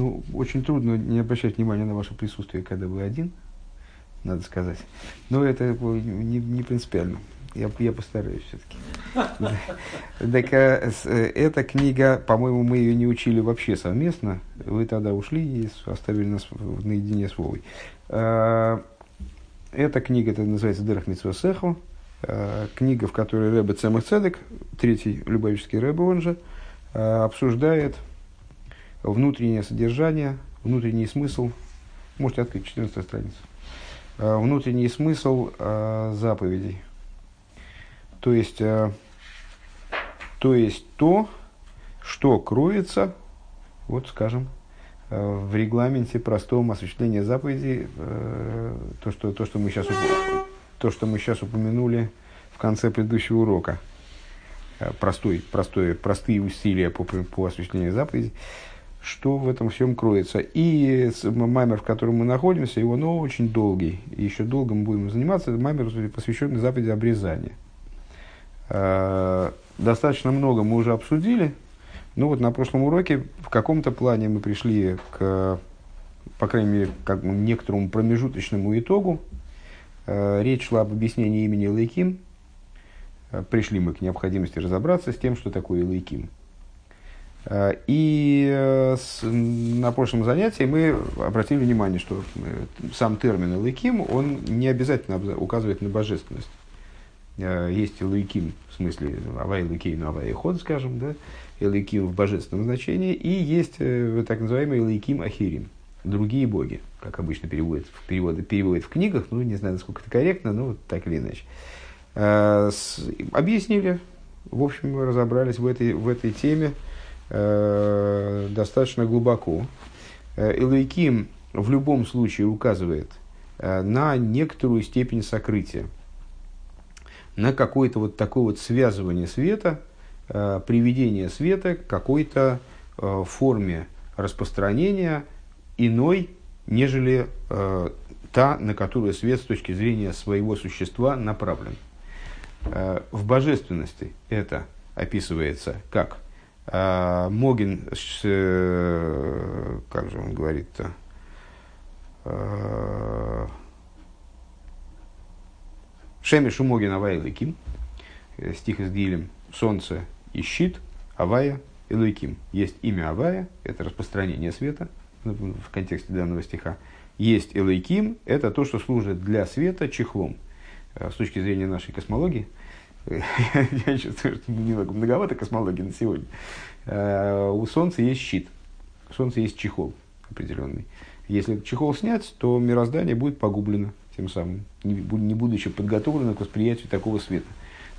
ну, очень трудно не обращать внимания на ваше присутствие, когда вы один, надо сказать. Но это не, не принципиально. Я, я постараюсь все-таки. Так э, э, эта книга, по-моему, мы ее не учили вообще совместно. Вы тогда ушли и оставили нас наедине с Вовой. Э, эта книга, это называется «Дерах Митсвасеху». Книга, в которой Рэбе Цемах Цедек, третий любавический Рэбе, он же, обсуждает внутреннее содержание, внутренний смысл. Можете открыть 14 страницу. Внутренний смысл заповедей – то есть, э, то есть то, что кроется, вот скажем, э, в регламенте простом осуществления заповедей, э, то, что, то, что мы сейчас, то, что мы сейчас упомянули в конце предыдущего урока. Простой, простой, простые усилия по, по осуществлению заповедей что в этом всем кроется. И маймер, в котором мы находимся, его ну, очень долгий, еще долго мы будем заниматься, маймер, посвященный заповеди обрезания. Э, достаточно много мы уже обсудили. Ну вот на прошлом уроке в каком-то плане мы пришли к, по крайней мере, к некоторому промежуточному итогу. Э, речь шла об объяснении имени Лейким. Э, пришли мы к необходимости разобраться с тем, что такое Лейким. И с, на прошлом занятии мы обратили внимание, что сам термин «элайким», он не обязательно указывает на божественность. Э, есть Элайким, в смысле Авай Элайкейну, Авай Ход, скажем, да, Элайким в божественном значении, и есть э, так называемый Элайким Ахирим, другие боги, как обычно переводят, переводят, переводят в книгах, ну, не знаю, насколько это корректно, но вот так или иначе. Э, объяснили, в общем, разобрались в этой, в этой теме э, достаточно глубоко. Элайким в любом случае указывает э, на некоторую степень сокрытия на какое-то вот такое вот связывание света, э, приведение света к какой-то э, форме распространения иной, нежели э, та, на которую свет с точки зрения своего существа направлен. Э, в божественности это описывается как Могин, э, как же он говорит-то, э, Шеми Шумогин Авая Лыким, э, стих из Гилем, солнце и щит, Авая и Лыким. Есть имя Авая, это распространение света в контексте данного стиха. Есть Элейким, это то, что служит для света чехлом. Э, с точки зрения нашей космологии, я чувствую, что немного многовато космологии на сегодня. Э, у Солнца есть щит, у Солнца есть чехол определенный. Если чехол снять, то мироздание будет погублено тем самым, не, будучи подготовленным к восприятию такого света.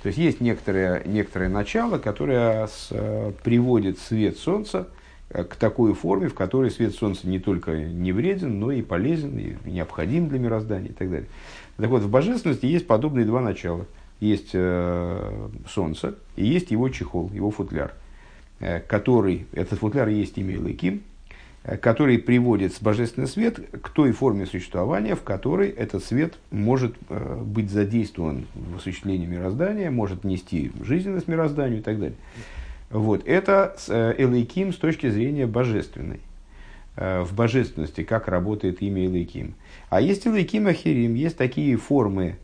То есть есть некоторое, некоторое начало, которое с, э, приводит свет Солнца э, к такой форме, в которой свет Солнца не только не вреден, но и полезен, и необходим для мироздания и так далее. Так вот, в божественности есть подобные два начала. Есть э, Солнце и есть его чехол, его футляр, э, который, этот футляр есть имя Илыким, Э, который приводит божественный свет к той форме существования, в которой этот свет может быть задействован в осуществлении мироздания, может нести жизненность мирозданию и так далее. Вот. Это Элейким с точки зрения божественной. В божественности, как работает имя Элейким. А есть Элейким Ахирим, есть такие формы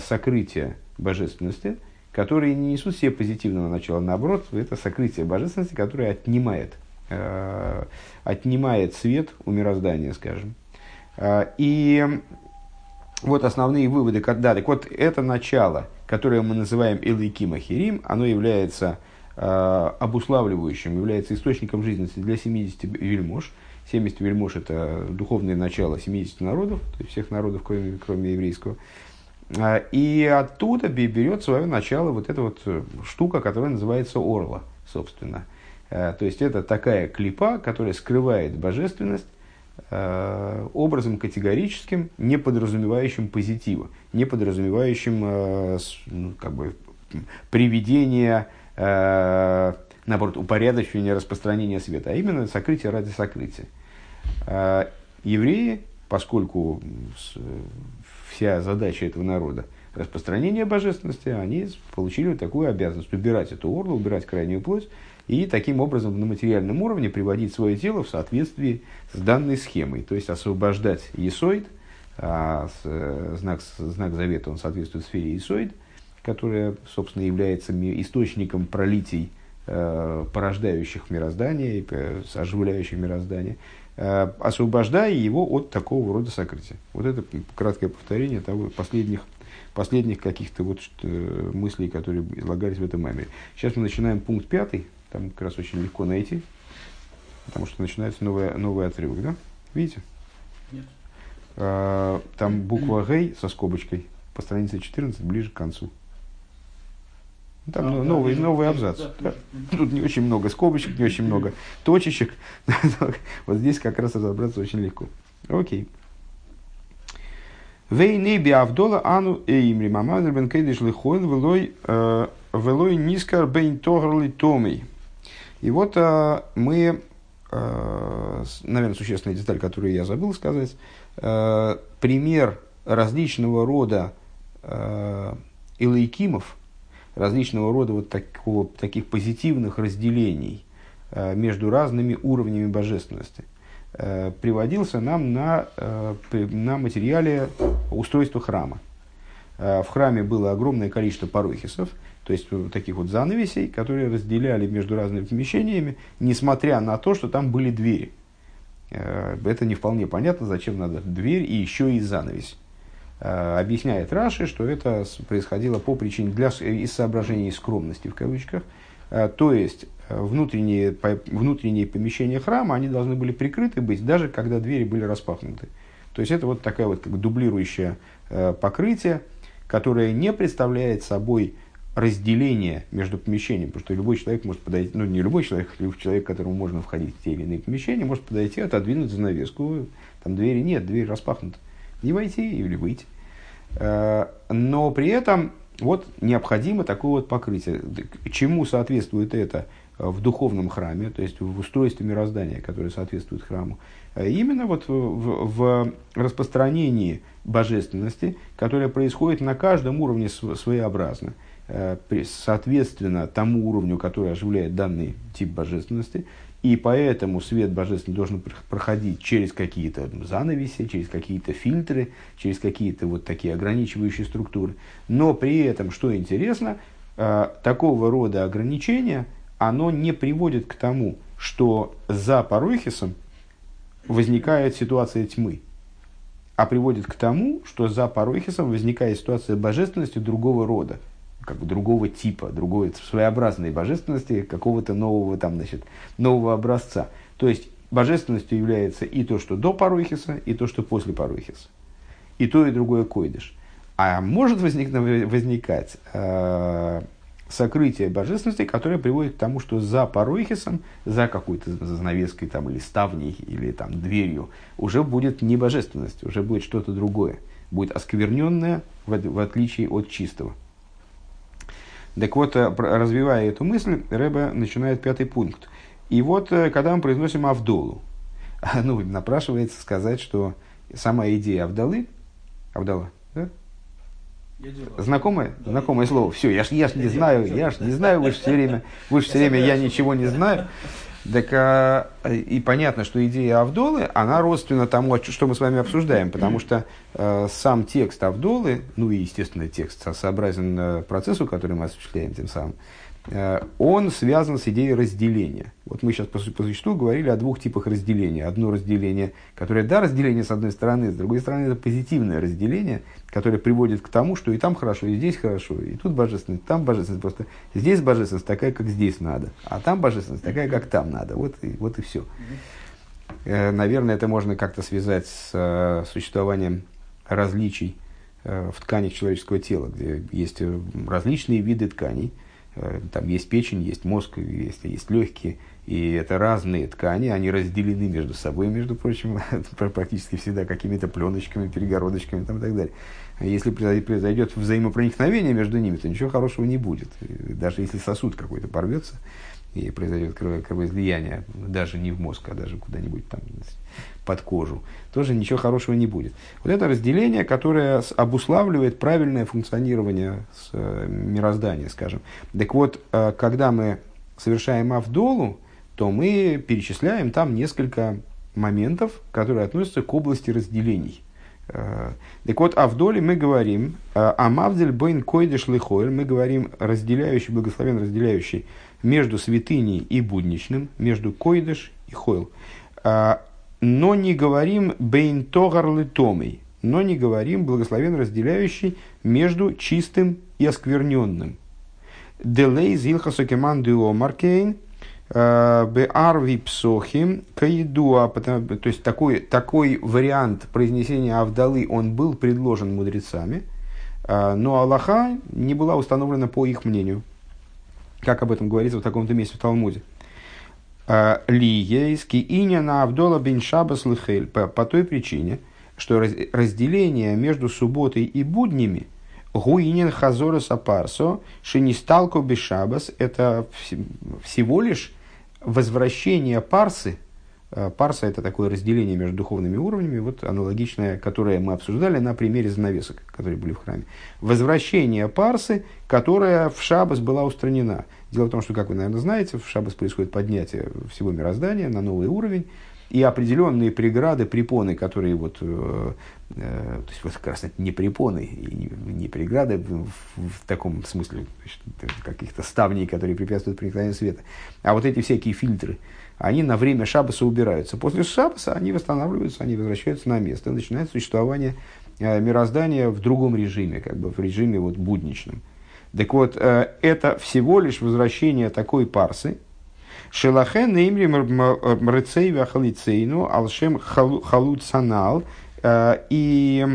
сокрытия божественности, которые не несут все позитивного начала. Наоборот, это сокрытие божественности, которое отнимает Э, отнимает свет у мироздания, скажем. Э, и вот основные выводы. Да, так вот, это начало, которое мы называем Элейким Ахирим, оно является э, обуславливающим, является источником жизненности для 70 вельмож. 70 вельмож – это духовное начало 70 народов, то есть всех народов, кроме, кроме еврейского. И оттуда берет свое начало вот эта вот штука, которая называется Орла, собственно – Э, то есть это такая клипа, которая скрывает божественность э, образом категорическим, не подразумевающим позитива, не подразумевающим э, ну, как бы, приведение, наоборот, упорядочивания распространения света, а именно сокрытие ради сокрытия. Евреи, поскольку вся задача этого народа распространение божественности, они получили такую обязанность убирать эту орлу, убирать крайнюю плоть, и таким образом на материальном уровне приводить свое тело в соответствии с данной схемой, то есть освобождать есоид, а с, знак, знак завета он соответствует сфере есоид, которая, собственно, является источником пролитий, э, порождающих мироздание, э, оживляющих мироздание, э, освобождая его от такого рода сокрытия. Вот это краткое повторение того, последних последних каких-то вот э, мыслей, которые излагались в этом маме. Сейчас мы начинаем пункт пятый, там как раз очень легко найти, потому что начинается новый, новый отрывок, да? Видите? Нет. А, там буква Г со скобочкой по странице 14 ближе к концу. Там а, новый, да, новый абзац. Да, Тут не очень много скобочек, не очень много точечек. вот здесь как раз разобраться очень легко. Окей. Вейны биавдола ану эймри мамадр бен кейдиш лихойл велой э, велой нискар бейн тогрли томей. И вот э, мы, э, наверное, существенная деталь, которую я забыл сказать, пример различного рода илайкимов, различного рода вот такого, таких позитивных разделений между разными уровнями божественности – Э, приводился нам на, э, на материале устройства храма. Э, в храме было огромное количество парохисов, то есть таких вот занавесей, которые разделяли между разными помещениями, несмотря на то, что там были двери. Это не вполне понятно, зачем надо дверь и еще и занавес. Объясняет Раши, что это происходило по причине для, из соображений скромности в кавычках. То есть внутренние, внутренние помещения храма, они должны были прикрыты быть, даже когда двери были распахнуты. То есть это вот такая вот как дублирующее э, покрытие, которое не представляет собой разделение между помещениями, потому что любой человек может подойти, ну не любой человек, любой человек, которому можно входить в те или иные помещения, может подойти, отодвинуть занавеску, там двери нет, дверь распахнута. Не войти или выйти. Э, но при этом вот необходимо такое вот покрытие. Чему соответствует это? в духовном храме, то есть в устройстве мироздания, которое соответствует храму, а именно вот в, в распространении божественности, которое происходит на каждом уровне своеобразно, э, соответственно тому уровню, который оживляет данный тип божественности, и поэтому свет божественный должен проходить через какие-то занавеси, через какие-то фильтры, через какие-то вот такие ограничивающие структуры. Но при этом, что интересно, э, такого рода ограничения – оно не приводит к тому, что за паройхисом возникает ситуация тьмы, а приводит к тому, что за паройхисом возникает ситуация божественности другого рода, как бы другого типа, другой своеобразной божественности, какого-то нового, там, значит, нового образца. То есть божественностью является и то, что до паройхиса, и то, что после паройхиса. И то, и другое койдыш. А может возникнуть, возникать э, сокрытие божественности, которое приводит к тому, что за паройхисом, за какой-то занавеской там, или ставней, или там, дверью, уже будет не божественность, уже будет что-то другое. Будет оскверненное, в, в отличие от чистого. Так вот, э, развивая эту мысль, Рэбе начинает пятый пункт. И вот, э, когда мы произносим Авдолу, ну, напрашивается сказать, что сама идея Авдалы, Авдала, да? Знакомое? Да, Знакомое слово. Все, я ж, я ж не знаю, я ж не знаю, вы же все время, вы же все время, я ничего не знаю. Так а, и понятно, что идея Авдолы, она родственна тому, что мы с вами обсуждаем, потому что э, сам текст Авдолы, ну и, естественно, текст сообразен э, процессу, который мы осуществляем тем самым, Э, он связан с идеей разделения. Вот мы сейчас по, по существу говорили о двух типах разделения. Одно разделение, которое, да, разделение с одной стороны, с другой стороны, это позитивное разделение, которое приводит к тому, что и там хорошо, и здесь хорошо, и тут божественность, там божественность. Просто здесь божественность такая, как здесь надо, а там божественность такая, как там надо. Вот и, вот и все. Э, наверное, это можно как-то связать с э, существованием различий в тканях человеческого тела, где есть различные виды тканей – Э, там есть печень, есть мозг, есть, есть легкие, и это разные ткани, они разделены между собой, между прочим, практически всегда какими-то пленочками, перегородочками там, и так далее. А если произойдет взаимопроникновение между ними, то ничего хорошего не будет. Даже если сосуд какой-то порвется, и произойдет кровоизлияние, даже не в мозг, а даже куда-нибудь там под кожу, тоже ничего хорошего не будет. Вот это разделение, которое обуславливает правильное функционирование мироздания, скажем. Так вот, э, когда мы совершаем Авдолу, то мы перечисляем там несколько моментов, которые относятся к области разделений. Э, так вот, а в доле мы говорим, э, а мавдель бойн койдеш лихоэль, мы говорим разделяющий, благословен разделяющий между святыней и будничным, между койдеш и хойл. Э, но не говорим бейн тогар литомей, но не говорим благословен разделяющий между чистым и оскверненным. Делей зилхасу кеман маркейн, Беарви псохим каидуа, то есть такой, такой вариант произнесения Авдалы, он был предложен мудрецами, а, но Аллаха не была установлена по их мнению, как об этом говорится в таком-то месте в Талмуде. А, Ли ейски иня на Авдола бен Шабас лихель, по, той причине, что разделение между субботой и буднями Гуинен Хазора Сапарсо, Шинисталко Бешабас, это всего лишь возвращение парсы, э, парса это такое разделение между духовными уровнями, вот аналогичное, которое мы обсуждали на примере занавесок, которые были в храме. Возвращение парсы, которая в шабас была устранена. Дело в том, что, как вы, наверное, знаете, в шабас происходит поднятие всего мироздания на новый уровень, и определенные преграды, препоны, которые вот, э, то есть вот как раз это не препоны, и не, преграды в, в таком смысле каких-то ставней, которые препятствуют проникновению света, а вот эти всякие фильтры, они на время шабаса убираются. После шабаса они восстанавливаются, они возвращаются на место, начинает существование э, мироздания в другом режиме, как бы в режиме вот будничном. Так вот, э, это всего лишь возвращение такой парсы, Шелахен имри мрецей вахалицейну алшем халуцанал. Э, и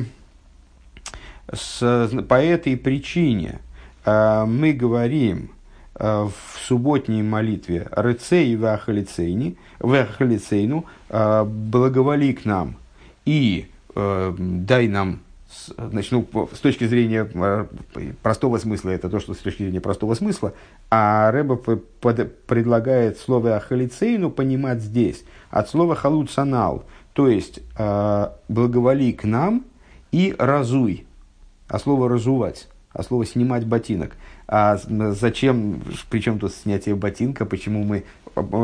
с, по этой причине э, мы говорим э, в субботней молитве «Рецей вахалицейни», «Вахалицейну», «Благоволи к нам» и «Дай нам значит, ну, с точки зрения простого смысла, это то, что с точки зрения простого смысла, а Рэба предлагает слово «ахалицейну» понимать здесь от слова «халуцанал», то есть э, «благоволи к нам» и «разуй», а слово «разувать», а слово «снимать ботинок». А зачем, причем тут снятие ботинка, почему мы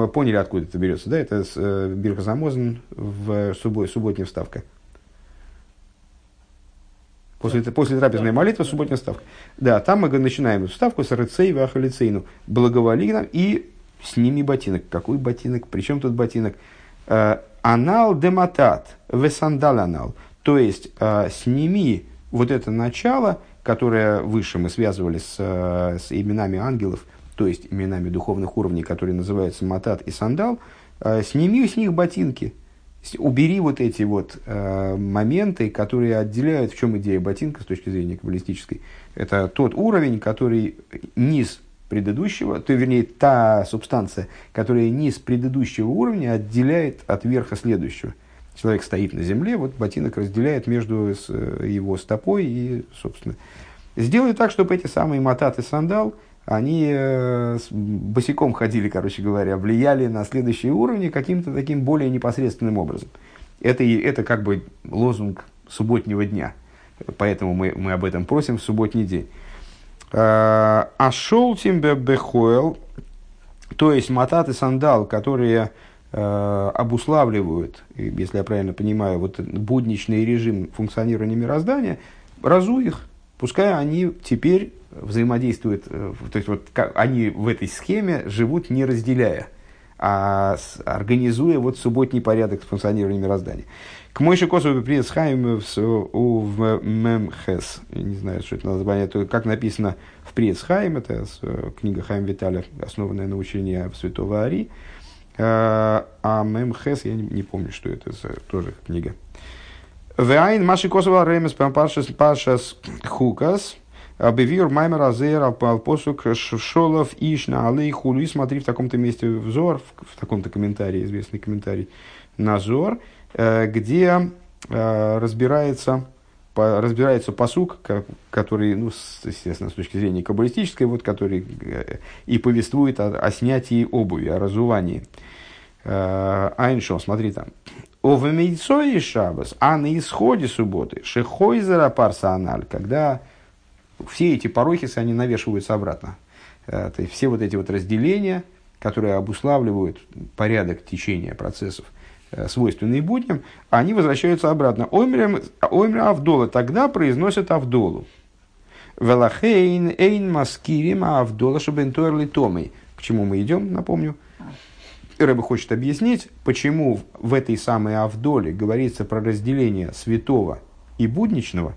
поняли, откуда это берется, да, это э, Бирхазамозен в суббот, субботняя вставка. После, после трапезной молитвы субботняя ставка. Да, там мы начинаем эту ставку с рыцей вахалицейну. Благоволи нам и сними ботинок. Какой ботинок? Причем тут ботинок? Э, анал дематат, весандал анал. То есть, э, сними вот это начало, которое выше мы связывали с, э, с именами ангелов, то есть именами духовных уровней, которые называются матат и сандал, сними с них ботинки – убери вот эти вот э, моменты, которые отделяют, в чем идея ботинка с точки зрения каббалистической. Это тот уровень, который низ предыдущего, то вернее та субстанция, которая низ предыдущего уровня отделяет от верха следующего. Человек стоит на земле, вот ботинок разделяет между э, его стопой и, собственно, сделай так, чтобы эти самые мататы сандал – они э, босиком ходили, короче говоря, влияли на следующие уровни каким-то таким более непосредственным образом. Это, это как бы лозунг субботнего дня. Поэтому мы, мы об этом просим в субботний день. А шел тебе бехоэл, то есть матат и сандал, которые э, обуславливают, если я правильно понимаю, вот будничный режим функционирования мироздания, разу их, пускай они теперь взаимодействуют, э, то есть вот как, они в этой схеме живут не разделяя, а с, организуя вот субботний порядок функционирования мироздания. К Мойше Косову принес Хайм в Мемхес, не знаю, что это название, как написано в Приец Хайм, это э, книга Хайм Виталя, основанная на учении святого Ари, э, а Мемхес, я не, помню, что это за тоже книга. Вайн Маши Косова Ремес Пашас Пашас Хукас, Бевир Маймер Азер Алпосук Шолов Ишна Алей Хули. Смотри в таком-то месте взор, в таком-то комментарии, известный комментарий Назор, э, где э, разбирается разбирается посук, который, ну, естественно, с точки зрения каббалистической, вот, который э, и повествует о, о снятии обуви, о разувании. Айншо, смотри там. Овемейцой шабас, а на исходе субботы, шехойзера парсаналь, когда все эти порохисы, они навешиваются обратно. Э, то есть все вот эти вот разделения, которые обуславливают порядок течения процессов, э, свойственные будням, они возвращаются обратно. Оймер Авдола тогда произносят Авдолу. Велахейн эйн маскирим Авдола шабентуэрли томой. К чему мы идем, напомню. Рэба хочет объяснить, почему в этой самой Авдоле говорится про разделение святого и будничного,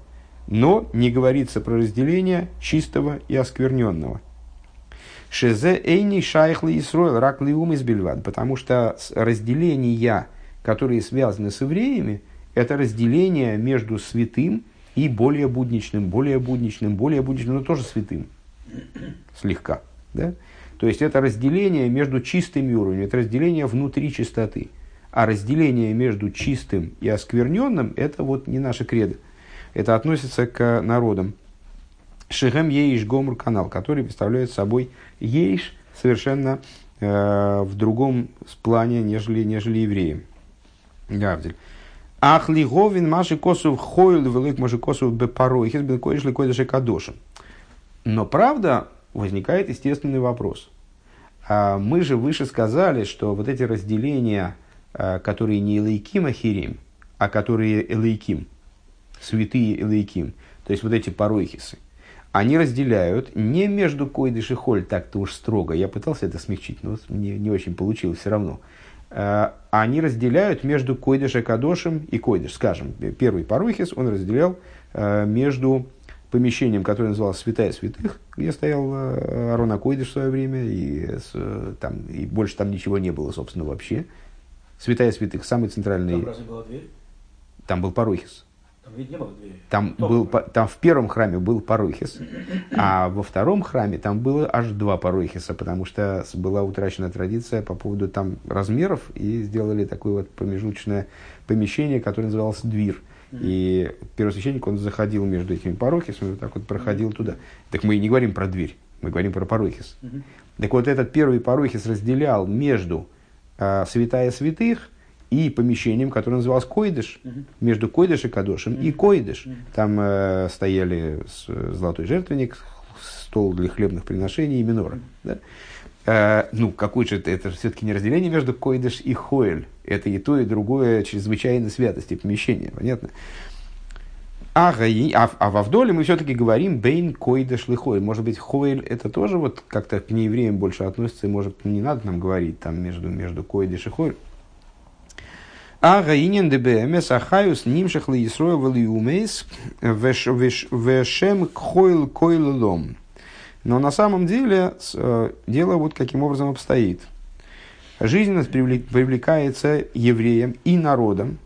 но не говорится про разделение чистого и оскверненного – Шезе эйни шайхли Исроил рак ум из. Потому что разделения, которые связаны с евреями, это разделение между святым и более будничным, более будничным, более будничным, но тоже святым. Слегка. Да? То есть это разделение между чистыми уровнями, это разделение внутри чистоты. А разделение между чистым и оскверненным – это вот не наша кредо. Это относится к народам. Шехем Еиш Гомур канал, который представляет собой Еиш совершенно э, в другом плане, нежели, нежели евреи. Гавдель. Ахли говин маши косов хойл велик маши косов бепаройхис белкоиш ли койдаши кадошим. Но правда, возникает естественный вопрос. А мы же выше сказали, что вот эти разделения, э, которые не Элейким Ахирим, а которые Элейким, святые Элейким, то есть вот эти паройхисы – они разделяют не между койдыш и холь так-то уж строго, я пытался это смягчить, но мне не очень получилось все равно. Э, они разделяют между койдыш и кадошем и койдыш. Скажем, первый парухис он разделял э, между помещением, которое называлось Святая Святых, где стоял э, Арона Койдыш в свое время, и, там, и больше там ничего не было, собственно, вообще. Святая Святых, самый центральный... Там разве была дверь? Там был Парухис. Там ведь не было двери. Там, был, там в первом храме был парохис, а во втором храме там было аж два парохиса, потому что была утрачена традиция по поводу там размеров, и сделали такое вот промежуточное помещение, которое называлось двир. И первосвященник, он заходил между этими парохисами, вот так вот проходил туда. Так мы и не говорим про дверь, мы говорим про парохис. Так вот этот первый парохис разделял между э, святая святых – и помещением, которое называлось Койдыш, uh-huh. между Койдыш и Кадошем, uh-huh. и Койдыш. Uh-huh. Там э, стояли золотой жертвенник, стол для хлебных приношений и минора. Uh-huh. Да? Э, ну, какой же это, это все-таки не разделение между Койдыш и Хоэль. Это и то, и другое чрезвычайно святости помещения, понятно? А, а, а во вдоле мы все-таки говорим бейн койдыш лихоэль. Может быть, хоэль это тоже вот как-то к неевреям больше относится, и может не надо нам говорить там между, между койдыш и хоэль. А гаинен дбмс ахаюс нимшах ли Исроя валиумейс вешем кхойл койлом. Но на самом деле э, дело вот каким образом обстоит. Жизненность привлекается евреям и народом.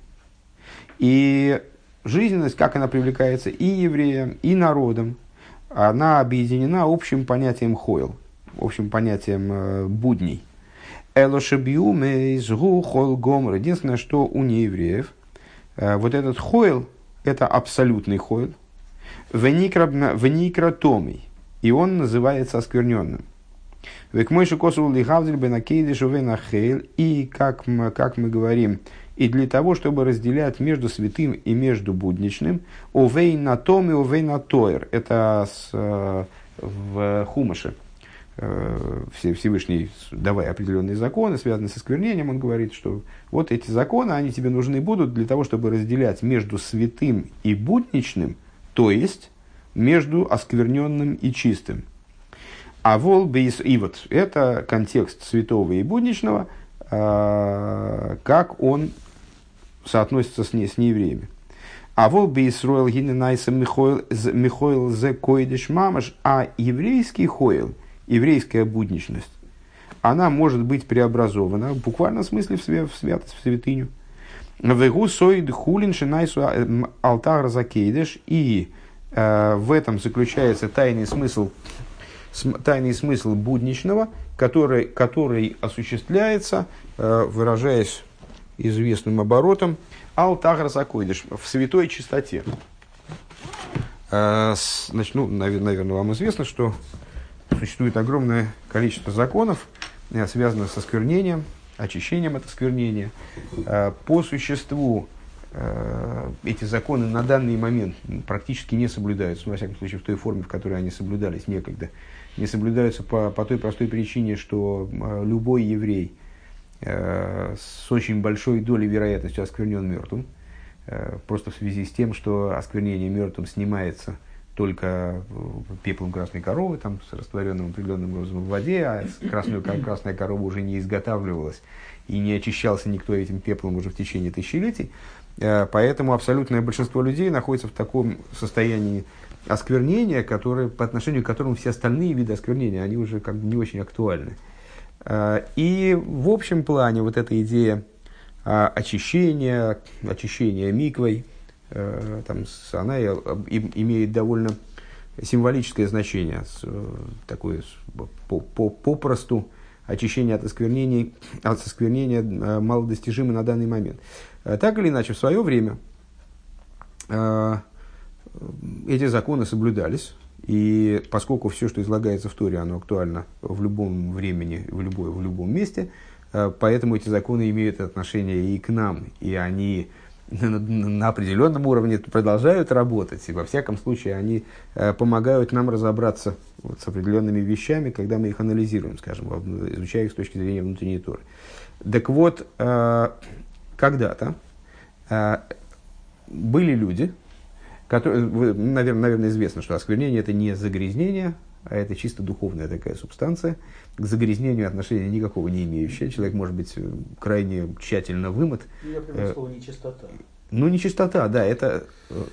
И жизненность, как она привлекается и евреям, и народом, она объединена общим понятием хойл, общим понятием э, будней – Элошебиуме из хол. Единственное, что у неевреев, э, вот этот хойл, это абсолютный хойл, веникратомий, и он называется оскверненным. Век мой шикосул лихавзель бенакейдиш венахейл, и как мы, как мы говорим, и для того, чтобы разделять между святым и между будничным, овей на том и овей на тоер. Это с, э, в Хумаше. Э, Всевышний, давая определенные законы, связанные со сквернением, он говорит, что вот эти законы, они тебе нужны будут для того, чтобы разделять между святым и будничным, то есть между оскверненным и чистым. А вол бейс, и вот это контекст святого и будничного, э, как он соотносится с, не, с неевреями. А вол бейс ройл гиненайса михоил зе койдиш мамаш, а еврейский хойл – еврейская будничность, она может быть преобразована в буквальном смысле в, свя- в святость, в святыню. Вегу соид хулин шинайсу э, алтар закейдеш. И э, в этом заключается тайный смысл, тайный смысл будничного, который, который осуществляется, э, выражаясь известным оборотом, алтар закойдеш, в святой чистоте. Э, значит, ну, наверное, вам известно, что существует огромное количество законов, э, связанных со сквернением, очищением от осквернения. Э, по существу э, эти законы на данный момент практически не соблюдаются, ну, во всяком случае, в той форме, в которой они соблюдались некогда. Не соблюдаются по, по той простой причине, что любой еврей с очень большой долей вероятности осквернен мертвым, просто в связи с тем, что осквернение мертвым снимается только пеплом красной коровы, там, с растворенным определенным образом в воде, а красную, красная корова уже не изготавливалась и не очищался никто этим пеплом уже в течение тысячелетий. Э, поэтому абсолютное большинство людей находится в таком состоянии осквернения, которое, по отношению к которому все остальные виды осквернения, они уже как бы не очень актуальны. Э, и в общем плане вот эта идея а, очищения, очищения миквой, э, там, она имеет довольно символическое значение, такое попросту очищение от осквернений, от осквернения малодостижимы на данный момент. Э, так или иначе, в свое время э, эти законы соблюдались, и поскольку все, что излагается в Торе, оно актуально в любом времени, в, любой, в любом месте, э, поэтому эти законы имеют отношение и к нам, и они на определенном уровне продолжают работать, и во всяком случае они помогают нам разобраться вот с определенными вещами, когда мы их анализируем, скажем, изучая их с точки зрения внутренней Торы. Так вот, когда-то э, были люди, которые, наверное, наверное, известно, что осквернение это не загрязнение, а это чисто духовная такая субстанция, к загрязнению отношения никакого не имеющая. Человек может быть э, крайне тщательно вымыт. Ну, я понимаю, слово нечистота. Ну, нечистота, да, это... Э,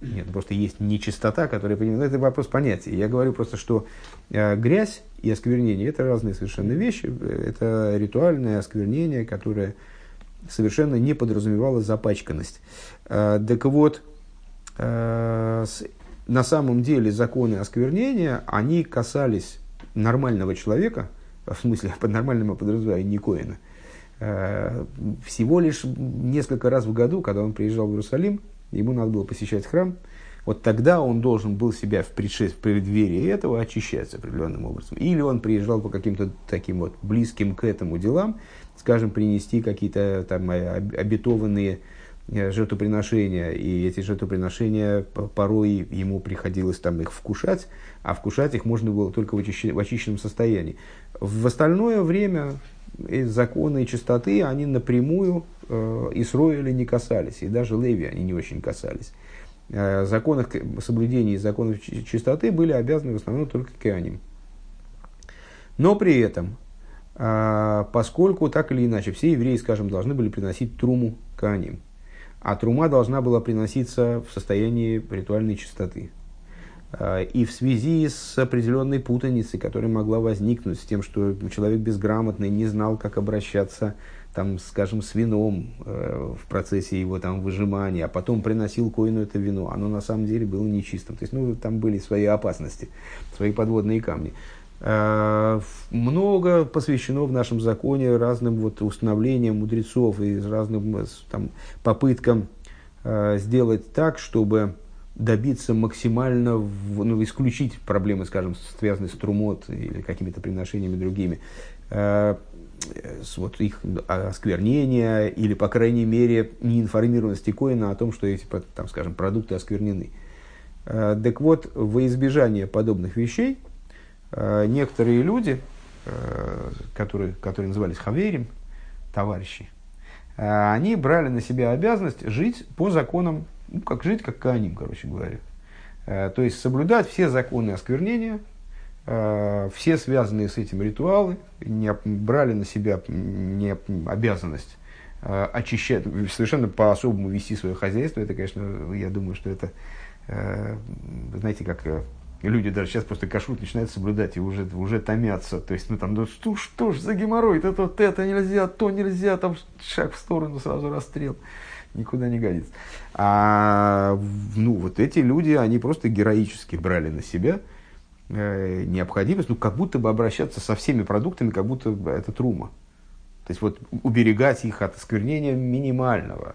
нет, просто есть нечистота, которая понимает. Это вопрос понятия. Я говорю просто, что э, грязь и осквернение это разные совершенно вещи. Это ритуальное осквернение, которое совершенно не подразумевала запачканность. Э, так вот, э, на самом деле законы осквернения, они касались нормального человека, в смысле, под нормальным я подразумеваю не Коина, э, всего лишь несколько раз в году, когда он приезжал в Иерусалим, ему надо было посещать храм, вот тогда он должен был себя в, предшествии, в преддверии этого очищать определенным образом. Или он приезжал по каким-то таким вот близким к этому делам, скажем, принести какие-то там обетованные жертвоприношения, и эти жертвоприношения порой ему приходилось там их вкушать, а вкушать их можно было только в, очищен, в очищенном состоянии. В остальное время законы и чистоты, они напрямую э, Исроиля не касались, и даже Леви они не очень касались. Э, законов соблюдения законов чистоты были обязаны в основном только Кеаним. Но при этом а, поскольку так или иначе все евреи, скажем, должны были приносить труму каним, а трума должна была приноситься в состоянии ритуальной чистоты. А, и в связи с определенной путаницей, которая могла возникнуть с тем, что человек безграмотный не знал, как обращаться, там, скажем, с вином э, в процессе его там, выжимания, а потом приносил коину это вино, оно на самом деле было нечистым. То есть, ну, там были свои опасности, свои подводные камни. Э, много посвящено в нашем законе разным вот установлениям мудрецов и разным э, там, попыткам э, сделать так, чтобы добиться максимально, ну, исключить проблемы, скажем, связанные с трумот или какими-то приношениями другими, вот их осквернения или, по крайней мере, неинформированности коина о том, что эти, там, скажем, продукты осквернены. Так вот, во избежание подобных вещей – некоторые люди, э, которые, которые назывались хаверим, товарищи, э, они брали на себя обязанность жить по законам, ну, как жить как каним, короче говоря. То есть соблюдать все законы осквернения, все связанные с этим ритуалы, не брали на себя не обязанность очищать, совершенно по-особому вести свое хозяйство. Это, конечно, я думаю, что это, знаете, как и люди даже сейчас просто кашрут начинают соблюдать и уже, уже томятся. То есть, ну там, ну что, что ж за геморрой, это вот это нельзя, то нельзя, там шаг в сторону, сразу расстрел. Никуда не годится. А ну, вот эти люди, они просто героически брали на себя э, необходимость, ну, как будто бы обращаться со всеми продуктами, как будто это трума. То есть, вот уберегать их от осквернения минимального.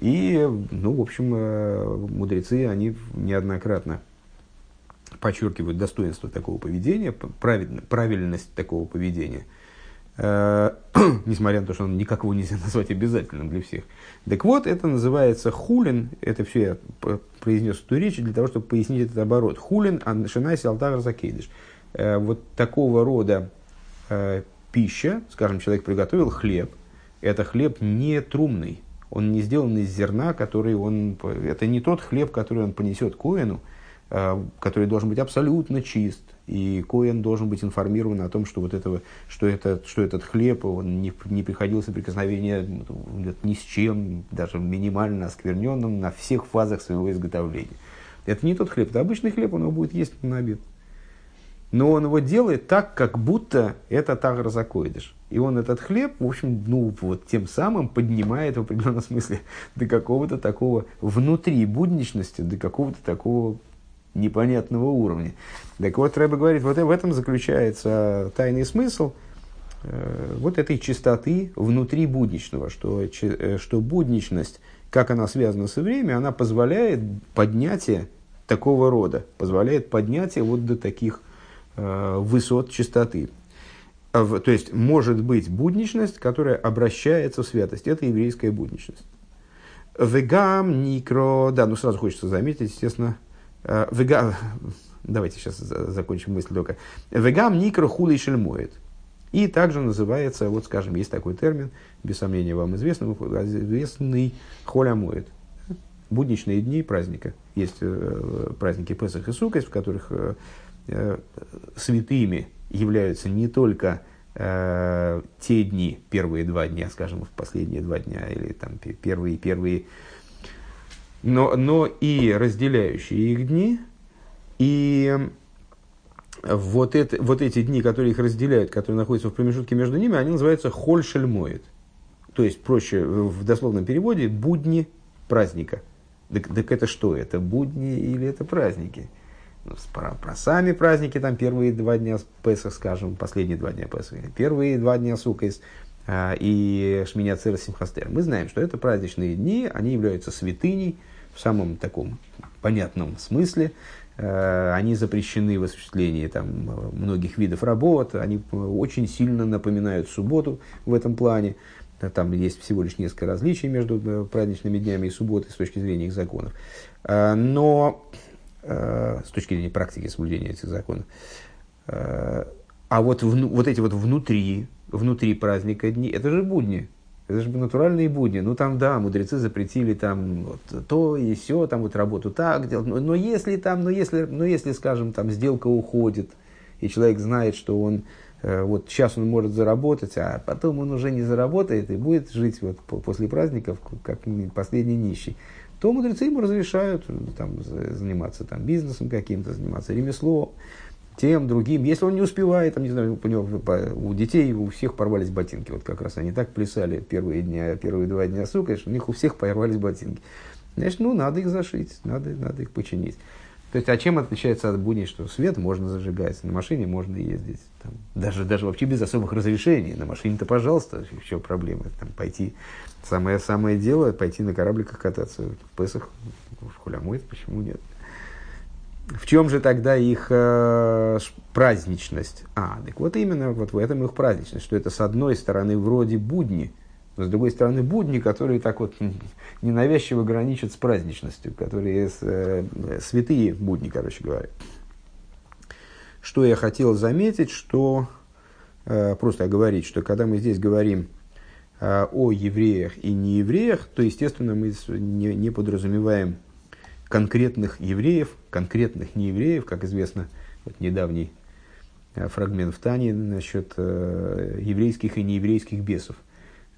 И, ну, в общем, э, мудрецы, они неоднократно подчеркивают достоинство такого поведения, правильность такого поведения. Э, несмотря на то, что он никак его нельзя назвать обязательным для всех. Так вот, это называется хулин, это все я произнес эту речь для того, чтобы пояснить этот оборот. Хулин, аншинайси алтагар закейдыш. Э, вот такого рода э, пища, скажем, человек приготовил хлеб, это хлеб не трумный, он не сделан из зерна, который он, это не тот хлеб, который он понесет коину, который должен быть абсолютно чист, и Коэн должен быть информирован о том, что, вот этого, что, это, что этот хлеб, он не, не приходил в соприкосновение ни с чем, даже минимально оскверненным на всех фазах своего изготовления. Это не тот хлеб, это обычный хлеб, он его будет есть на обед. Но он его делает так, как будто это тагрозакоидыш. И он этот хлеб, в общем, ну, вот тем самым поднимает в определенном смысле до какого-то такого внутри будничности, до какого-то такого непонятного уровня. Так вот, Рэбе говорит, вот в этом заключается тайный смысл э, вот этой чистоты внутри будничного, что, э, что будничность, как она связана со временем, она позволяет поднятие такого рода, позволяет поднятие вот до таких э, высот чистоты. А то есть, может быть будничность, которая обращается в святость. Это еврейская будничность. Вегам, никро, да, ну сразу хочется заметить, естественно, Э, Вегам, давайте сейчас закончим мысль только. Вегам никро хули шельмоет. И также называется, вот скажем, есть такой термин, без сомнения вам известный, известный холямоет. Будничные дни праздника. Есть э, праздники Песах и Сукас, в которых э, э, святыми являются не только э, те дни, первые два дня, скажем, последние два дня, или там первые, первые но, но и разделяющие их дни, и вот, это, вот эти дни, которые их разделяют, которые находятся в промежутке между ними, они называются хольшельмоид. То есть, проще, в дословном переводе, будни праздника. Так, так это что? Это будни или это праздники? Ну, про, про сами праздники, там первые два дня Песах, скажем, последние два дня Песах, первые два дня Сукайс и Шминя Цера Симхастер. Мы знаем, что это праздничные дни, они являются святыней, в самом таком понятном смысле. Э, они запрещены в осуществлении там, многих видов работ, они очень сильно напоминают субботу в этом плане. Там есть всего лишь несколько различий между э, праздничными днями и субботой с точки зрения их законов. Э, но с точки зрения практики соблюдения этих законов. А вот, вот эти вот внутри, внутри праздника дни, это же будни, это же натуральные будни. Ну, там, да, мудрецы запретили там вот, то и все, там вот работу так делать. Но, но если там, но если, но если, скажем, там сделка уходит, и человек знает, что он э, вот сейчас он может заработать, а потом он уже не заработает и будет жить вот после праздников, как последний нищий, то мудрецы ему разрешают там, заниматься там, бизнесом каким-то, заниматься ремеслом тем, другим. Если он не успевает, там, не знаю, у, него, у детей у всех порвались ботинки. Вот как раз они так плясали первые, дня, первые два дня сука, что у них у всех порвались ботинки. Значит, ну, надо их зашить, надо, надо их починить. То есть, а чем отличается от будней, что свет можно зажигать, на машине можно ездить, там, даже, даже вообще без особых разрешений, на машине-то, пожалуйста, еще проблемы, там, пойти, самое, самое дело, пойти на корабликах кататься в Песах, в Хулямойт, почему нет? В чем же тогда их э, праздничность? А, так вот именно вот в этом их праздничность, что это с одной стороны вроде будни, но с другой стороны будни, которые так вот ненавязчиво граничат с праздничностью, которые э, святые будни, короче говоря. Что я хотел заметить, что э, просто оговорить, что когда мы здесь говорим о евреях и неевреях, то, естественно, мы не подразумеваем конкретных евреев, конкретных неевреев, как известно, вот недавний э, фрагмент в Тане насчет э, еврейских и нееврейских бесов.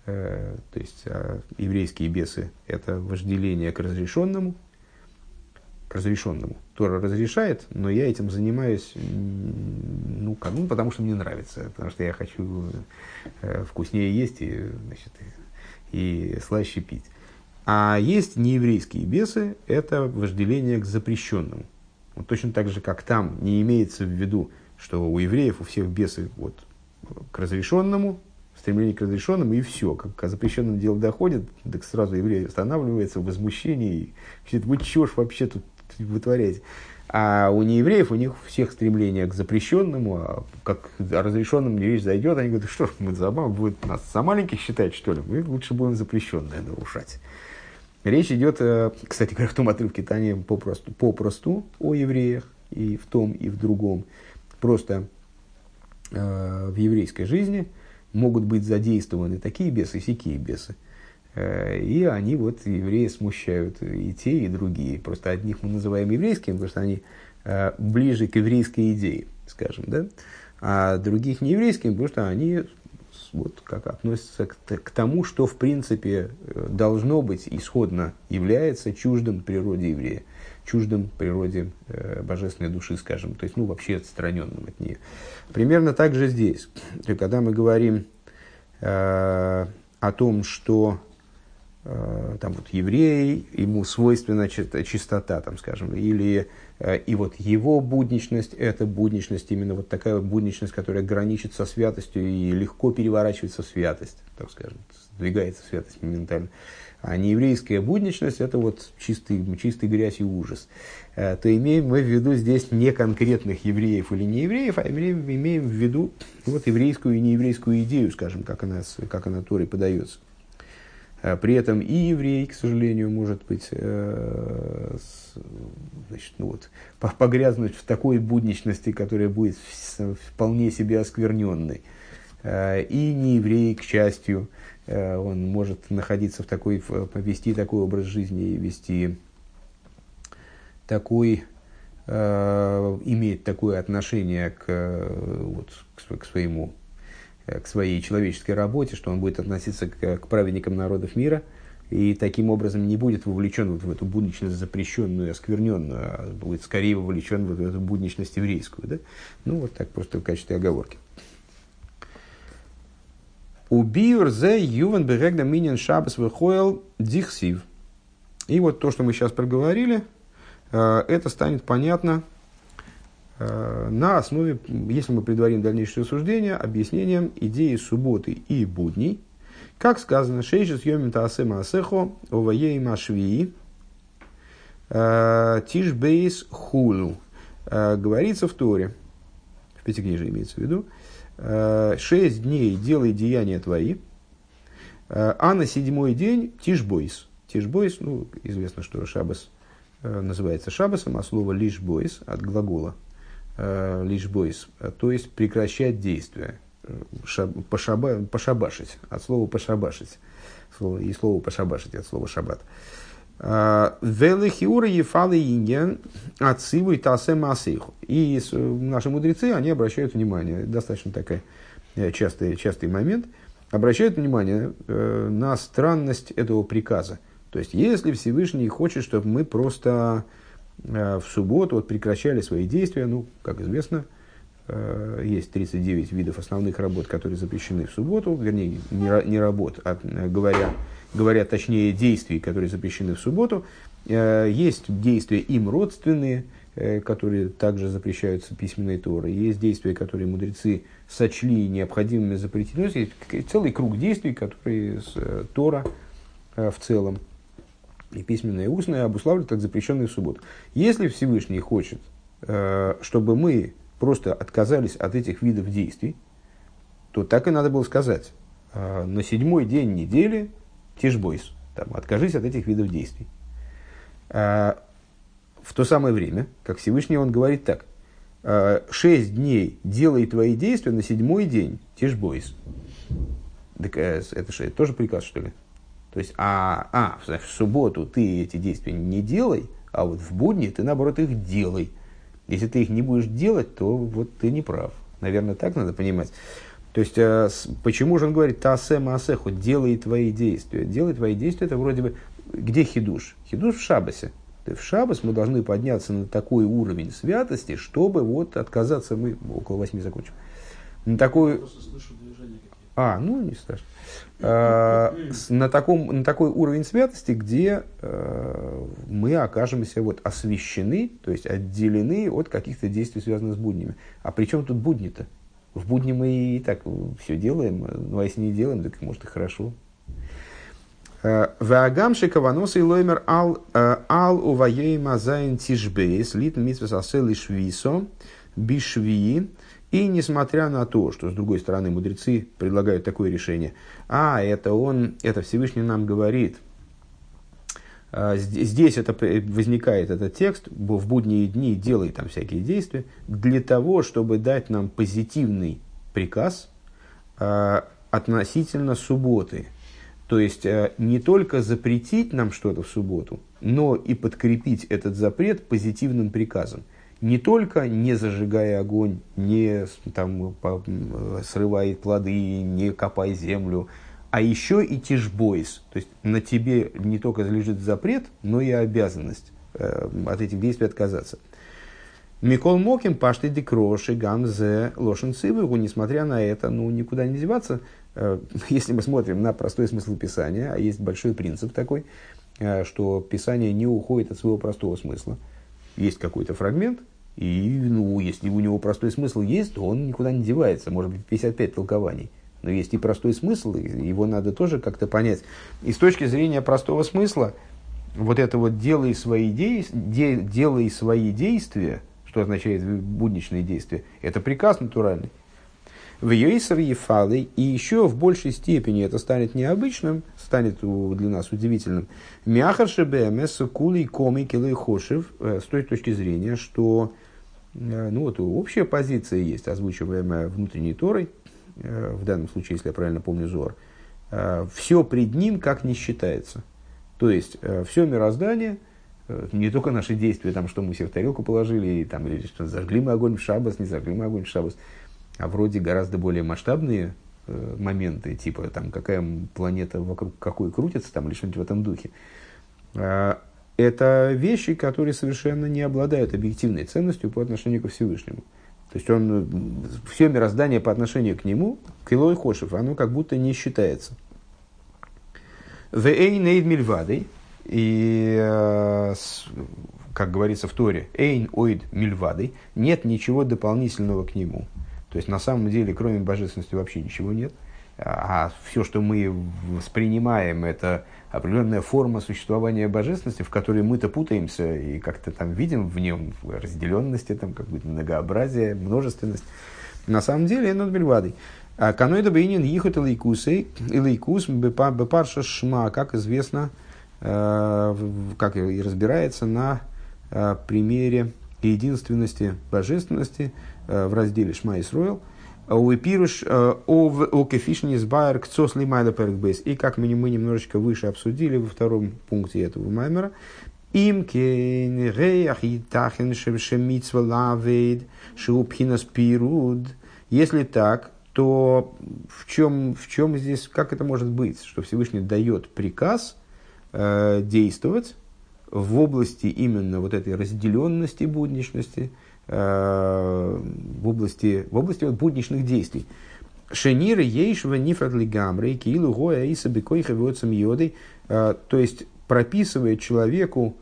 Э, то есть э, еврейские бесы – это вожделение к разрешенному, к разрешенному. Тора разрешает, но я этим занимаюсь, ну, как, ну, потому что мне нравится, потому что я хочу э, вкуснее есть и, значит, и, и слаще пить. А есть нееврейские бесы, это вожделение к запрещенному. Вот точно так же, как там не имеется в виду, что у евреев у всех бесы вот, к разрешенному, стремление к разрешенному, и все. Как к запрещенному делу доходит, так сразу еврей останавливается в возмущении, и говорит, вы чего ж вообще тут вытворяете? А у неевреев, у них всех стремление к запрещенному, а как разрешенным не вещь зайдет, они говорят, что ж, мы забава будет нас за маленьких считать, что ли, мы лучше будем запрещенное нарушать. Речь идет, э, кстати говоря, в том отрывке Тани попросту, попросту о евреях, и в том, и в другом. Просто э, в еврейской жизни могут быть задействованы такие бесы, и сякие бесы. Э, и они, вот, евреи смущают и те, и другие. Просто одних мы называем еврейскими, потому что они э, ближе к еврейской идее, скажем, да? А других не еврейскими, потому что они вот как относятся к, к тому, что в принципе э, должно быть исходно является чуждым природе еврея, чуждым природе э, божественной души, скажем, то есть ну вообще отстраненным от нее. Примерно так же здесь, когда мы говорим э, о том, что там вот еврей, ему свойственна чистота, там, скажем, или Э, и вот его будничность – это будничность, именно вот такая будничность, которая граничит со святостью и легко переворачивается в святость, так скажем, сдвигается в святость моментально. А нееврейская будничность – это вот чистый, чистый грязь и ужас. Э, то имеем мы в виду здесь не конкретных евреев или неевреев, а имеем, имеем в виду вот еврейскую и нееврейскую идею, скажем, как она, как она Торе подается. Э, при этом и еврей, к сожалению, может быть, э, значит, ну вот, погрязнуть в такой будничности, которая будет вполне себе оскверненной. Э, и не еврей, к счастью, он может находиться в такой, повести такой образ жизни и вести такой, иметь такое отношение к, вот, к своему к своей человеческой работе, что он будет относиться к, к праведникам народов мира и таким образом не будет вовлечен вот в эту будничность запрещенную, оскверненную, а будет скорее вовлечен вот в эту будничность еврейскую. Да? Ну, вот так просто в качестве оговорки. Убиюр зе ювен берегна минин шабас выхоил дихсив. И вот то, что мы сейчас проговорили, э, это станет понятно Э, на основе, если мы предварим дальнейшее суждение, объяснением идеи субботы и будней, как сказано, шейшис йомим таасема асехо оваей машвии э, тишбейс хулу. Э, говорится в Торе, в Пятикнижии имеется в виду, шесть дней делай деяния твои, а на седьмой день тишбойс. Тишбойс, ну, известно, что шабас называется шабасом, а слово лишбойс от глагола Э, лишь бойс, то есть прекращать действие, пошаба, пошабашить, от слова пошабашить, и слово пошабашить от слова шаббат. Э, Велихиура ефалы инген отсывай тасе масейху. И наши мудрецы, они обращают внимание, достаточно такой э, частый, частый момент, обращают внимание на странность этого приказа. То есть, если Всевышний хочет, чтобы мы просто Э, в субботу вот, прекращали свои действия. Ну, как известно, э, есть 39 видов основных работ, которые запрещены в субботу, вернее, не, работ, а э, говоря, говоря точнее действий, которые запрещены в субботу. Есть действия им родственные, которые также запрещаются письменной Торой. Есть действия, которые мудрецы сочли необходимыми запретить. Ну, есть целый круг действий, которые Тора в целом и письменное, и устное обуславливают как запрещенные в субботу. Если Всевышний хочет, э, чтобы мы просто отказались от этих видов действий, то так и надо было сказать. Э, на седьмой день недели тишбойс, там, откажись от этих видов действий. Э, в то самое время, как Всевышний он говорит так, шесть дней делай твои действия, на седьмой день тишбойс. Так, это, что, это тоже приказ, что ли? То есть, а, а в субботу ты эти действия не делай, а вот в будни ты, наоборот, их делай. Если ты их не будешь делать, то вот ты не прав. Наверное, так надо понимать. То есть, э, почему же он говорит, тасе маасеху, делай твои действия. Делай твои действия, это вроде бы, где хидуш? Хидуш в шабасе. В шабас мы должны подняться на такой уровень святости, чтобы вот отказаться, мы около восьми закончим. На такой... А, ну, не страшно. Э, на, таком, на такой уровень святости, где э, мы окажемся вот освящены, то есть отделены от каких-то действий, связанных с буднями. А при чем тут будни-то? В будни мы и так все делаем, ну а если не делаем, так может и хорошо. Ваагамши каванос и лоймер ал ал уваей мазайн тишбейс лит митвес асел швисо бишвии. И несмотря на то, что с другой стороны мудрецы предлагают такое решение, а это он, это Всевышний нам говорит, здесь это возникает этот текст, в будние дни делай там всякие действия, для того, чтобы дать нам позитивный приказ относительно субботы, то есть э, не только запретить нам что-то в субботу, но и подкрепить этот запрет позитивным приказом. Не только не зажигая огонь, не там, срывай плоды, не копай землю, а еще и тишбойс. То есть на тебе не только лежит запрет, но и обязанность э, от этих действий отказаться. Микол Моким, пашты декроши, гамзе, лошен цивыгу, несмотря на это, ну, никуда не деваться, Э, если мы смотрим на простой смысл Писания, а есть большой принцип такой, э, что Писание не уходит от своего простого смысла. Есть какой-то фрагмент, и ну, если у него простой смысл есть, то он никуда не девается. Может быть, 55 толкований. Но есть и простой смысл, его надо тоже как-то понять. И с точки зрения простого смысла, вот это вот делай свои, де, делай свои действия, что означает будничные действия, это приказ натуральный в Йойсер Ефалы, и еще в большей степени это станет необычным, станет для нас удивительным. Мяхарши БМС Кулей Коми Килой Хошев, э, с той точки зрения, что э, ну, вот общая позиция есть, озвучиваемая внутренней Торой, э, в данном случае, если я правильно помню Зор, все пред ним как не считается. То есть, все мироздание, не только наши действия, там, что мы себе в тарелку положили, там, или что зажгли мы огонь в шабас, не зажгли мы огонь в шабас, а вроде гораздо более масштабные э, моменты, типа там какая планета вокруг какой крутится, там или что-нибудь в этом духе. Э, это вещи, которые совершенно не обладают объективной ценностью по отношению ко Всевышнему. То есть он, все мироздание по отношению к нему, к Илой Хошев, оно как будто не считается. Вей нейд мильвадой, и, э, как говорится в Торе, эйн оид мильвадой, нет ничего дополнительного к нему. То есть на самом деле, кроме божественности, вообще ничего нет. А все, что мы воспринимаем, это определенная форма существования божественности, в которой мы-то путаемся и как-то там видим в нем разделенности, там какое-то многообразие, множественность. На самом деле, это бельвадой. А Каноида бейнин ихот и лейкусей, и лейкус бепарша шма, как известно, э, как и разбирается на э, примере единственности божественности – в разделе Шма Исруэл. Уипируш э, о кефишнис байер кцос перкбейс. И как мы, мы немножечко выше обсудили во втором пункте этого маймера, им кен реях и тахен шемицва лавейд шеупхинас пируд. Если так, то в чем, в чем здесь, как это может быть, что Всевышний дает приказ э, действовать в области именно вот этой разделенности, будничности, Э, в области, в области вот, будничных действий. Шениры ейшва нифрадли гамрей киилу гоя и сабикойха йодой. Э, то есть прописывает человеку,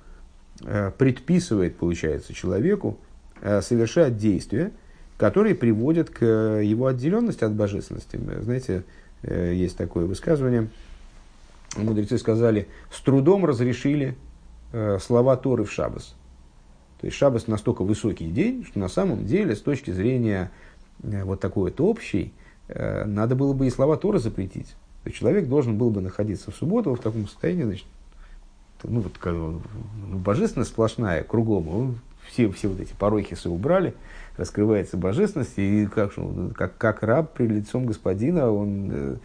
э, предписывает, получается, человеку совершать действия, которые приводят к его отделенности от божественности. Знаете, есть такое высказывание. Мудрецы сказали, с трудом разрешили слова Торы в Шабас. То есть шаббас настолько высокий день, что на самом деле с точки зрения э, вот такой вот общей, э, надо было бы и слова Тора запретить. То есть человек должен был бы находиться в субботу в таком состоянии, значит, ну, вот, как, ну, божественность сплошная кругом, все, все вот эти порохи убрали, раскрывается божественность, и как, как, как раб при лицом господина, он э,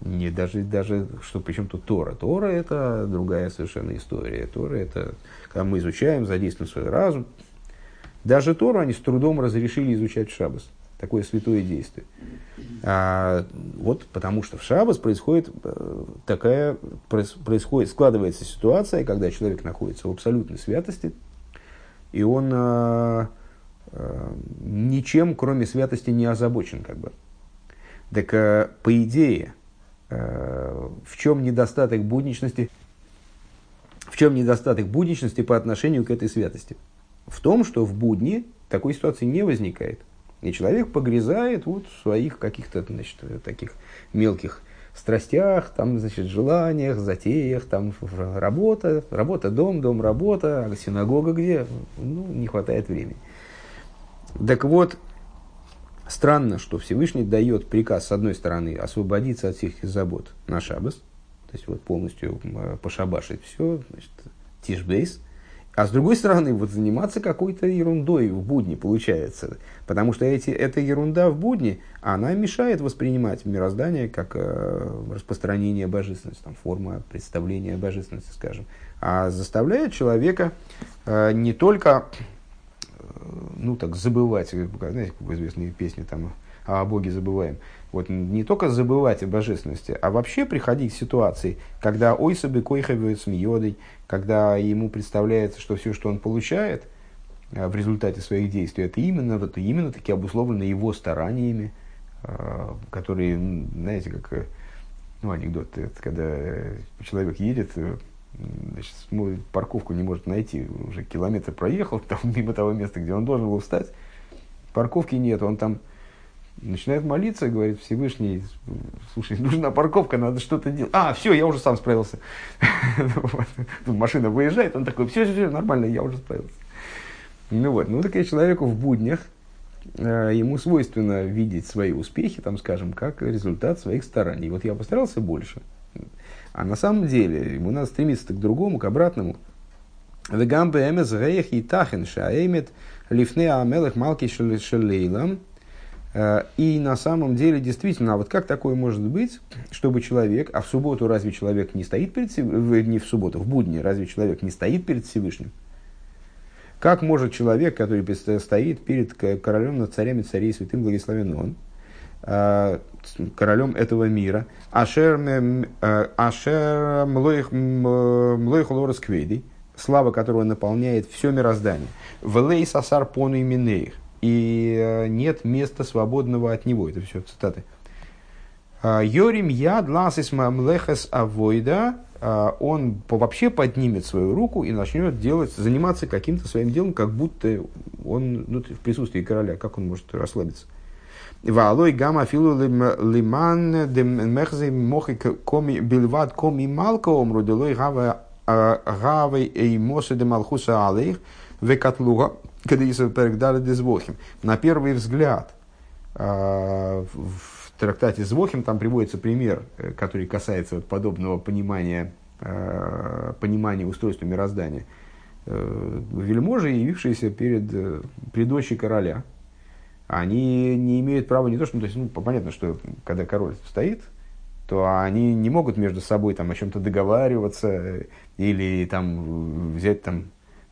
не даже, даже что причем тут Тора. Тора это другая совершенно история. Тора это когда мы изучаем, задействуем свой разум. Даже Тору они с трудом разрешили изучать в Шаббас. Такое святое действие. А, вот потому что в Шаббас происходит э, такая, происходит, складывается ситуация, когда человек находится в абсолютной святости, и он а, а, ничем, кроме святости, не озабочен. Как бы. Так, а, по идее, в чем недостаток будничности – в чем недостаток будничности по отношению к этой святости? В том, что в будни такой ситуации не возникает. И человек погрязает вот в своих каких-то значит, таких мелких страстях, там, значит, желаниях, затеях, там, работа, работа, дом, дом, работа, а синагога где? Ну, не хватает времени. Так вот, странно, что Всевышний дает приказ, с одной стороны, освободиться от всех забот на шабас, то есть вот полностью пошабашить все, значит, тишбейс, а с другой стороны, вот заниматься какой-то ерундой в будни получается. Потому что эти, эта ерунда в будни, она мешает воспринимать мироздание как э, распространение божественности, там, форма представления божественности, скажем. А заставляет человека э, не только э, ну, так, забывать, знаете, как в известной песне там, о Боге забываем, вот не только забывать о божественности, а вообще приходить к ситуации, когда ой себе койхавиет с миодой, когда ему представляется, что все, что он получает э, в результате своих действий, это именно, это именно таки обусловлено его стараниями, э, которые, знаете, как э, ну, анекдот, это когда человек едет, значит, парковку не может найти, уже километр проехал там, мимо того места, где он должен был встать, парковки нет, он там начинает молиться, говорит Всевышний, слушай, нужна парковка, надо что-то делать. А, все, я уже сам справился. Машина выезжает, он такой, все, все, нормально, я уже справился. Ну вот, ну так я человеку в буднях, э, ему свойственно видеть свои успехи, там, скажем, как результат своих стараний. Вот я постарался больше. А на самом деле ему надо стремиться к другому, к обратному. Вегамбе эмес геях и тахен шаэмет лифне амелых малки Э, и на самом деле, действительно, а вот как такое может быть, чтобы человек, а в субботу разве человек не стоит перед Всевышним, не в субботу, в будни, разве человек не стоит перед Всевышним? Как может человек, который стоит перед королем над царями царей, святым благословен он, э, королем этого мира, Ашер э, Млоих Лорес Квейди, слава которого наполняет все мироздание, Велей Сасар Пону Минеих, и э, нет места свободного от него. Это все цитаты. «А, Йорим яд ласис мамлехес авойда, а, он вообще поднимет свою руку и начнет делать, заниматься каким-то своим делом, как будто он ну, в присутствии короля, как он может расслабиться. Валой гамма филу лиман демехзи мохи коми бильват коми малка омру делой гава а, гавой и мосы де малхуса алейх векатлуга Кадисов Перегдали Дезвохим. На первый взгляд, а, в трактате Звохим там приводится пример, э, который касается вот подобного понимания, а, понимания устройства мироздания. Э, вельможи, явившиеся перед, э, дочи короля, они не имеют права не то, что, ну, то есть, ну, понятно, что когда король стоит, то они не могут между собой там, о чем-то договариваться или там, взять там,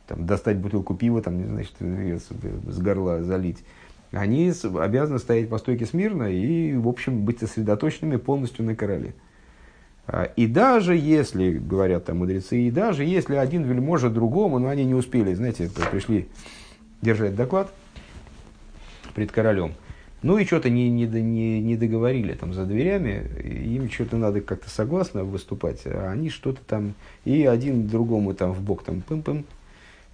там, достать бутылку пива, там, значит, ее с горла залить, они обязаны стоять по стойке смирно и, в общем, быть сосредоточенными полностью на короле. А, и даже если, говорят там мудрецы, и даже если один вельможа другому, но они не успели, знаете, пришли держать доклад пред королем, ну и что-то не, не, не, не договорили там за дверями, им что-то надо как-то согласно выступать, а они что-то там, и один другому там в бок там пым-пым,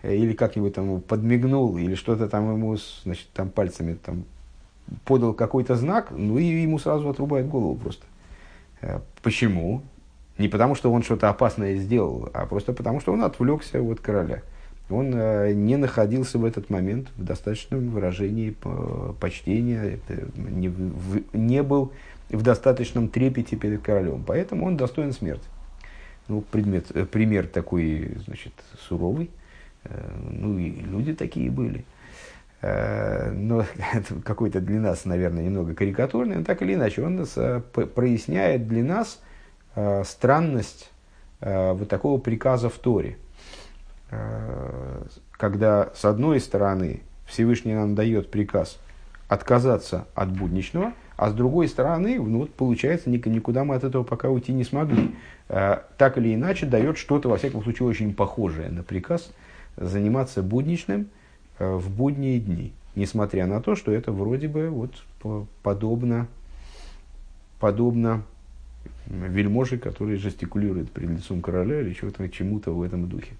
или как-нибудь там подмигнул, или что-то там ему, значит, там пальцами там подал какой-то знак, ну и ему сразу отрубает голову просто. Э, почему? Не потому, что он что-то опасное сделал, а просто потому, что он отвлекся от короля. Он э, не находился в этот момент в достаточном выражении почтения, не, был в достаточном трепете перед королем. Поэтому он достоин смерти. Ну, предмет, пример такой, значит, суровый. Э, ну и люди такие были. Э, но какой-то для нас, наверное, немного карикатурный, но так или иначе, он нас, э, проясняет для нас странность вот такого приказа в Торе. Когда, с одной стороны, Всевышний нам дает приказ отказаться от будничного, а с другой стороны, ну, вот получается, никуда мы от этого пока уйти не смогли. Так или иначе, дает что-то, во всяком случае, очень похожее на приказ – заниматься будничным э, в будние дни, несмотря на то, что это вроде бы вот подобно, подобно вельможе, который жестикулирует перед лицом короля или чего-то чему-то в этом духе.